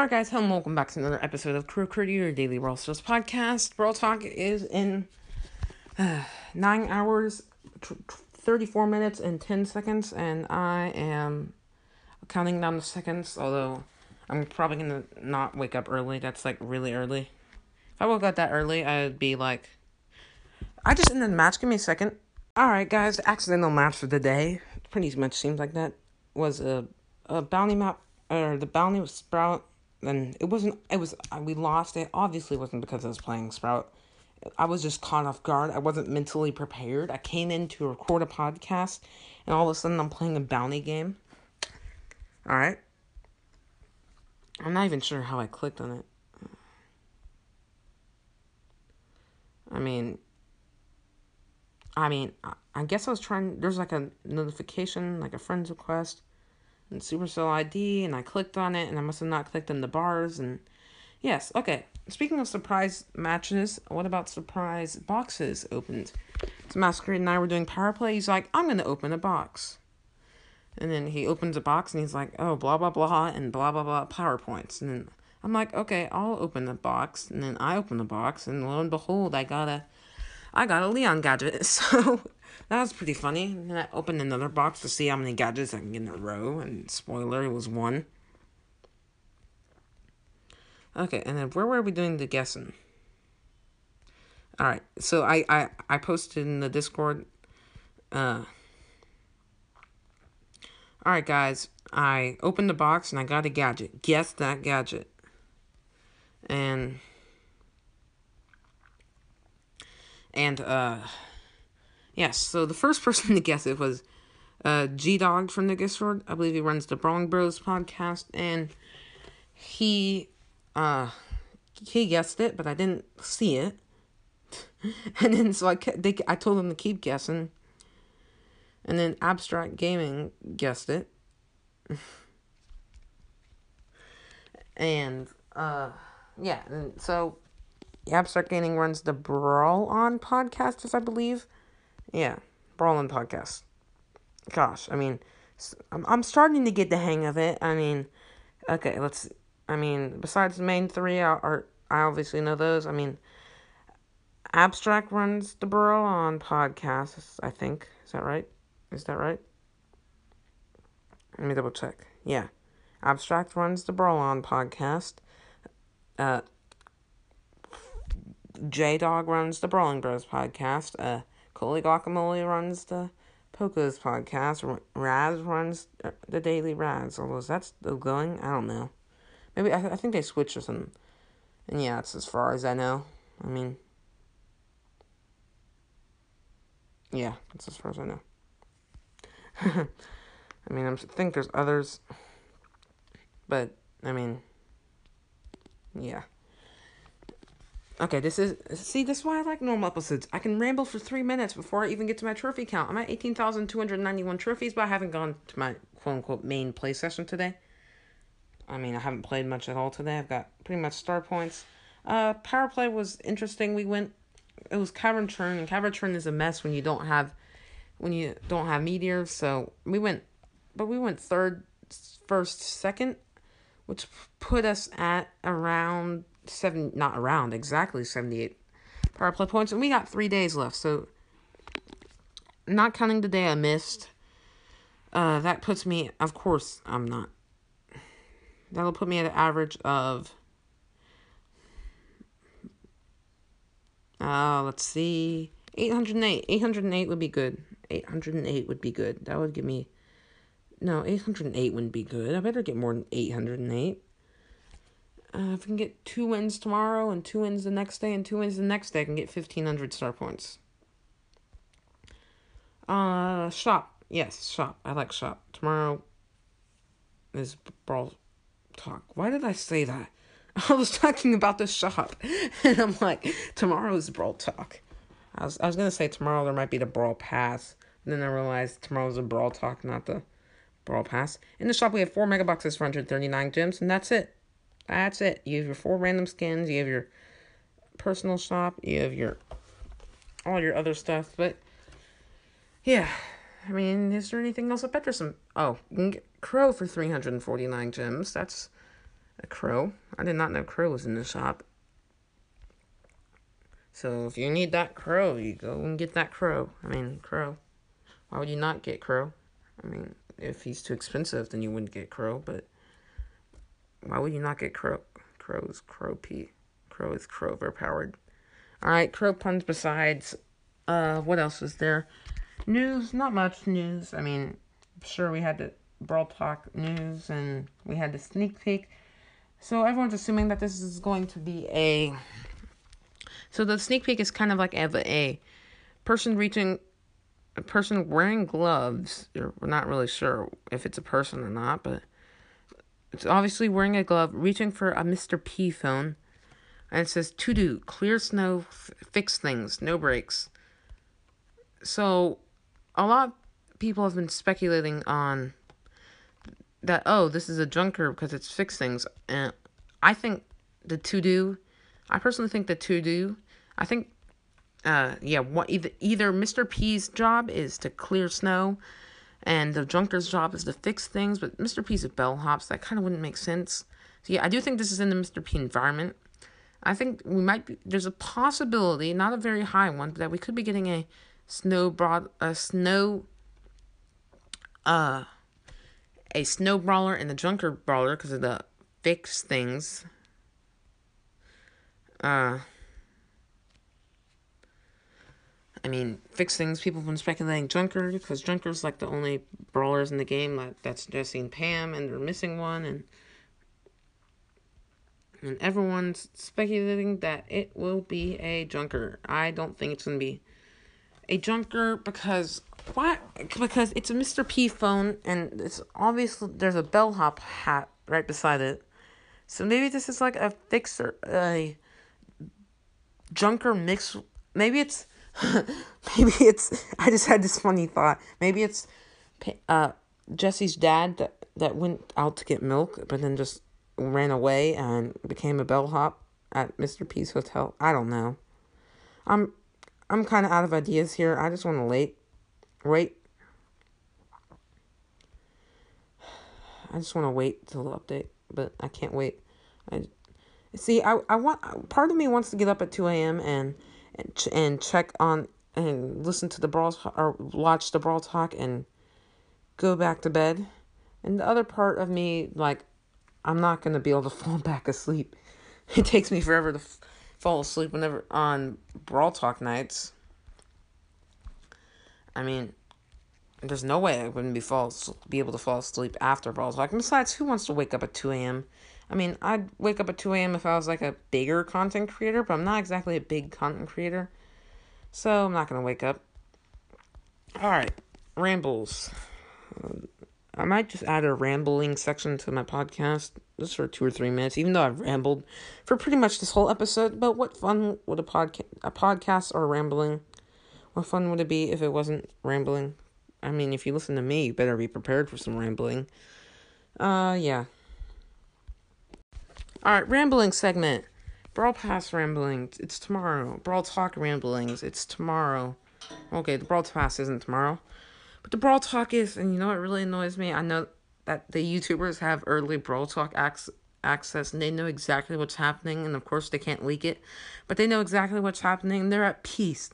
Alright, guys, hello and welcome back to another episode of Crew Crew, your daily Brawl Stars podcast. Brawl Talk is in uh, 9 hours, t- 34 minutes, and 10 seconds, and I am counting down the seconds, although I'm probably gonna not wake up early. That's like really early. If I woke up that early, I'd be like, I just ended the match. Give me a second. Alright, guys, accidental match for the day, pretty much seems like that, was a, a bounty map, or the bounty was Sprout and it wasn't it was we lost it. Obviously it wasn't because i was playing sprout. I was just caught off guard. I wasn't mentally prepared. I came in to record a podcast and all of a sudden i'm playing a bounty game. All right i'm not even sure how i clicked on it. I mean i mean i guess i was trying there's like a notification like a friend's request and Supercell ID, and I clicked on it, and I must have not clicked on the bars, and yes, okay. Speaking of surprise matches, what about surprise boxes opened? So Masquerade and I were doing power play. He's like, I'm gonna open a box. And then he opens a box and he's like, oh, blah, blah, blah, and blah, blah, blah, PowerPoints. And then I'm like, okay, I'll open the box. And then I open the box, and lo and behold, I got a, I got a Leon gadget. So that was pretty funny. And I opened another box to see how many gadgets I can get in a row, and spoiler, it was one. Okay, and then where were we doing the guessing? Alright, so I, I, I posted in the Discord. Uh, Alright, guys, I opened the box and I got a gadget. Guess that gadget. And. And, uh. Yes, so the first person to guess it was uh, G Dog from the Discord. I believe he runs the Brawling Bros podcast, and he uh he guessed it, but I didn't see it. and then so I kept, they, I told him to keep guessing, and then Abstract Gaming guessed it, and uh yeah, and so Abstract Gaming runs the Brawl On podcast, as I believe. Yeah, Brawling Podcast. Gosh, I mean, I'm, I'm starting to get the hang of it. I mean, okay, let's. I mean, besides the main three, I, are, I obviously know those. I mean, Abstract runs the Brawl on podcast, I think. Is that right? Is that right? Let me double check. Yeah. Abstract runs the Brawl on podcast. Uh, J Dog runs the Brawling Bros podcast. Uh, Coley Guacamole runs the Poco's podcast. Raz runs uh, the Daily Raz. Although is that still going? I don't know. Maybe I, I think they switched or something. And yeah, it's as far as I know. I mean, yeah, that's as far as I know. I mean, I think there's others, but I mean, yeah. Okay, this is see this is why I like normal episodes. I can ramble for three minutes before I even get to my trophy count. I'm at eighteen thousand two hundred ninety one trophies, but I haven't gone to my quote unquote main play session today. I mean, I haven't played much at all today. I've got pretty much star points. Uh, power play was interesting. We went. It was Cavern Churn, and Cavern Churn is a mess when you don't have, when you don't have meteors. So we went, but we went third, first, second, which put us at around seven, not around exactly 78 power play points, and we got three days left. So, not counting the day I missed, uh, that puts me. Of course, I'm not. That'll put me at an average of. Uh, let's see. 808. 808 would be good. 808 would be good. That would give me. No, 808 wouldn't be good. I better get more than 808. Uh, if I can get two wins tomorrow and two wins the next day and two wins the next day, I can get 1,500 star points. Uh, shop. Yes, shop. I like shop. Tomorrow is Brawl Talk. Why did I say that? I was talking about the shop, and I'm like, tomorrow is Brawl Talk. I was, I was gonna say tomorrow there might be the Brawl Pass, and then I realized tomorrow's a Brawl Talk, not the Brawl Pass. In the shop, we have four mega boxes for 139 gems, and that's it. That's it. You have your four random skins. You have your personal shop. You have your all your other stuff. But yeah, I mean, is there anything else at Peterson? Oh, Crow for three hundred and forty nine gems. That's a crow. I did not know crow was in the shop. So if you need that crow, you go and get that crow. I mean, crow. Why would you not get crow? I mean, if he's too expensive, then you wouldn't get crow. But why would you not get crow? Crow's crow p. Crow is crow overpowered. All right, crow puns. Besides, uh, what else was there? News. Not much news. I mean, sure we had the Brawl Talk news and we had the sneak peek. So everyone's assuming that this is going to be a. So the sneak peek is kind of like a person reaching, a person wearing gloves. We're not really sure if it's a person or not, but it's obviously wearing a glove, reaching for a Mr. P phone, and it says to do clear snow, f- fix things, no breaks. So, a lot of people have been speculating on that oh this is a junker because it's fix things and i think the to do i personally think the to do i think uh yeah what either either mr p's job is to clear snow and the junker's job is to fix things but mr p's a bellhop so that kind of wouldn't make sense so yeah i do think this is in the mr p environment i think we might be there's a possibility not a very high one but that we could be getting a snow broad a snow uh a snow brawler and a junker brawler because of the fix things. Uh, I mean, fix things. People have been speculating Junker because Junker's like the only brawlers in the game like that's Jesse and Pam, and they're missing one, and and everyone's speculating that it will be a Junker. I don't think it's gonna be a Junker because why? Because it's a Mr. P phone, and it's obviously there's a bellhop hat right beside it. So maybe this is like a fixer, a junker mix. Maybe it's, maybe it's. I just had this funny thought. Maybe it's, uh, Jesse's dad that that went out to get milk, but then just ran away and became a bellhop at Mr. P's hotel. I don't know. I'm I'm kind of out of ideas here. I just want to wait wait. I just want to wait till the update, but I can't wait. I see. I I want. Part of me wants to get up at two a.m. and and ch- and check on and listen to the brawl or watch the brawl talk and go back to bed. And the other part of me, like, I'm not gonna be able to fall back asleep. It takes me forever to f- fall asleep whenever on brawl talk nights. I mean, there's no way I wouldn't be fall be able to fall asleep after Brawl Talk. besides, who wants to wake up at two a.m.? I mean, I'd wake up at two a.m. if I was like a bigger content creator, but I'm not exactly a big content creator, so I'm not gonna wake up. All right, rambles. I might just add a rambling section to my podcast just for two or three minutes, even though I've rambled for pretty much this whole episode. But what fun would a podcast a podcast or rambling what fun would it be if it wasn't rambling? I mean, if you listen to me, you better be prepared for some rambling. Uh, yeah. Alright, rambling segment. Brawl Pass rambling. it's tomorrow. Brawl Talk ramblings, it's tomorrow. Okay, the Brawl Pass isn't tomorrow. But the Brawl Talk is, and you know what really annoys me? I know that the YouTubers have early Brawl Talk ac- access and they know exactly what's happening, and of course they can't leak it, but they know exactly what's happening and they're at peace.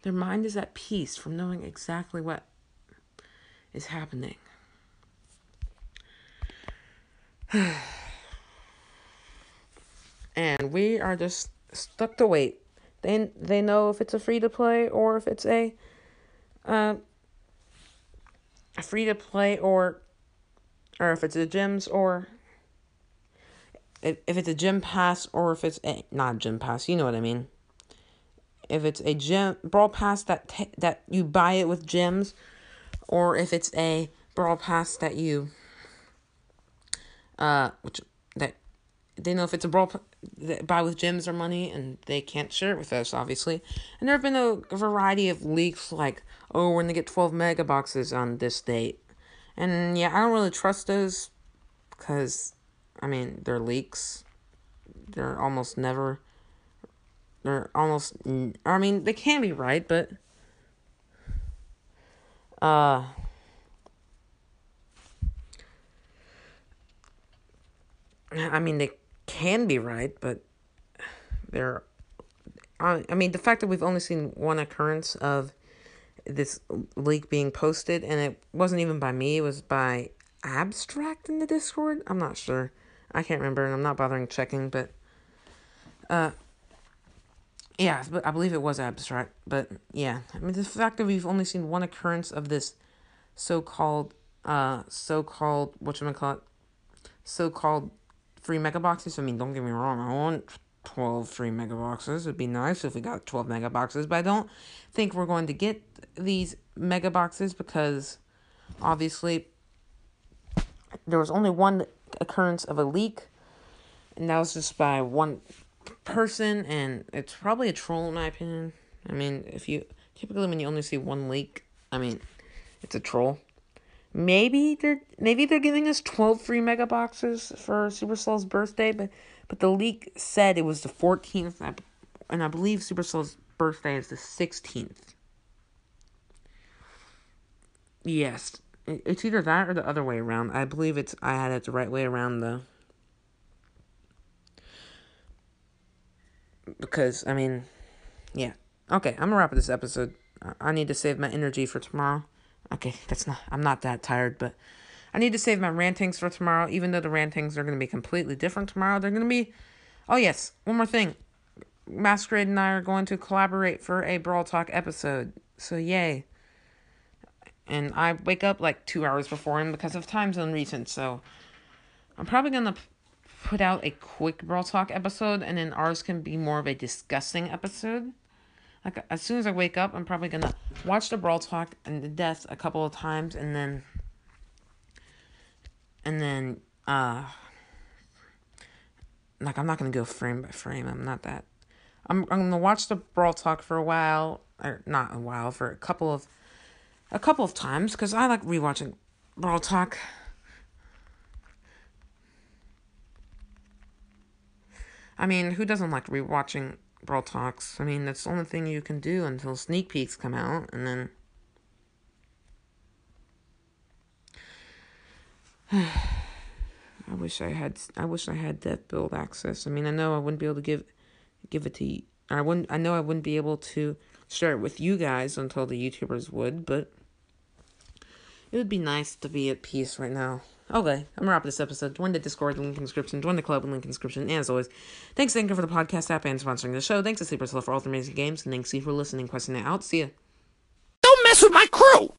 Their mind is at peace from knowing exactly what is happening. and we are just stuck to wait. They they know if it's a free to play or if it's a uh, a free to play or or if it's a gyms or if, if it's a gym pass or if it's a not gym pass, you know what I mean if it's a gym brawl pass that t- that you buy it with gems, or if it's a brawl pass that you uh which that they know if it's a brawl that buy with gems or money and they can't share it with us obviously and there have been a, variety of leaks like oh we're gonna get 12 mega boxes on this date and yeah i don't really trust those because i mean they're leaks they're almost never they're almost. I mean, they can be right, but. Uh. I mean, they can be right, but there I I mean, the fact that we've only seen one occurrence of this leak being posted, and it wasn't even by me, it was by Abstract in the Discord. I'm not sure. I can't remember, and I'm not bothering checking, but. Uh, yeah, but I believe it was abstract. But yeah, I mean the fact that we've only seen one occurrence of this so-called, uh, so-called what you call it, so-called free mega boxes. I mean, don't get me wrong, I want twelve free mega boxes. It'd be nice if we got twelve mega boxes, but I don't think we're going to get these mega boxes because obviously there was only one occurrence of a leak, and that was just by one person, and it's probably a troll in my opinion. I mean, if you typically when you only see one leak, I mean, it's a troll. Maybe they're maybe they're giving us twelve free mega boxes for Supercell's birthday, but but the leak said it was the fourteenth, and I believe Supercell's birthday is the sixteenth. Yes, it's either that or the other way around. I believe it's I had it the right way around though. because I mean, yeah. Okay, I'm gonna wrap up this episode. I need to save my energy for tomorrow. Okay, that's not. I'm not that tired, but I need to save my rantings for tomorrow. Even though the rantings are gonna be completely different tomorrow, they're gonna be. Oh yes, one more thing. Masquerade and I are going to collaborate for a Brawl Talk episode. So yay. And I wake up like two hours before him because of time zone reasons. So I'm probably gonna put out a quick Brawl Talk episode, and then ours can be more of a discussing episode. Like as soon as I wake up, I'm probably gonna watch the Brawl Talk and the death a couple of times, and then, and then, uh, like I'm not gonna go frame by frame. I'm not that. I'm I'm gonna watch the Brawl Talk for a while, or not a while, for a couple of, a couple of times, because I like rewatching Brawl Talk. I mean, who doesn't like rewatching Brawl Talks? I mean, that's the only thing you can do until sneak peeks come out, and then. I wish I had. I wish I had that build access. I mean, I know I wouldn't be able to give, give it to. I wouldn't. I know I wouldn't be able to share it with you guys until the YouTubers would, but it would be nice to be at peace right now. Okay, I'm gonna wrap this episode. Join the Discord link in description. Join the club link in description. And as always, thanks to Anchor for the podcast app and sponsoring the show. Thanks to Supercell for all the amazing games. And thanks to you for listening, questioning it out. See ya. Don't mess with my crew!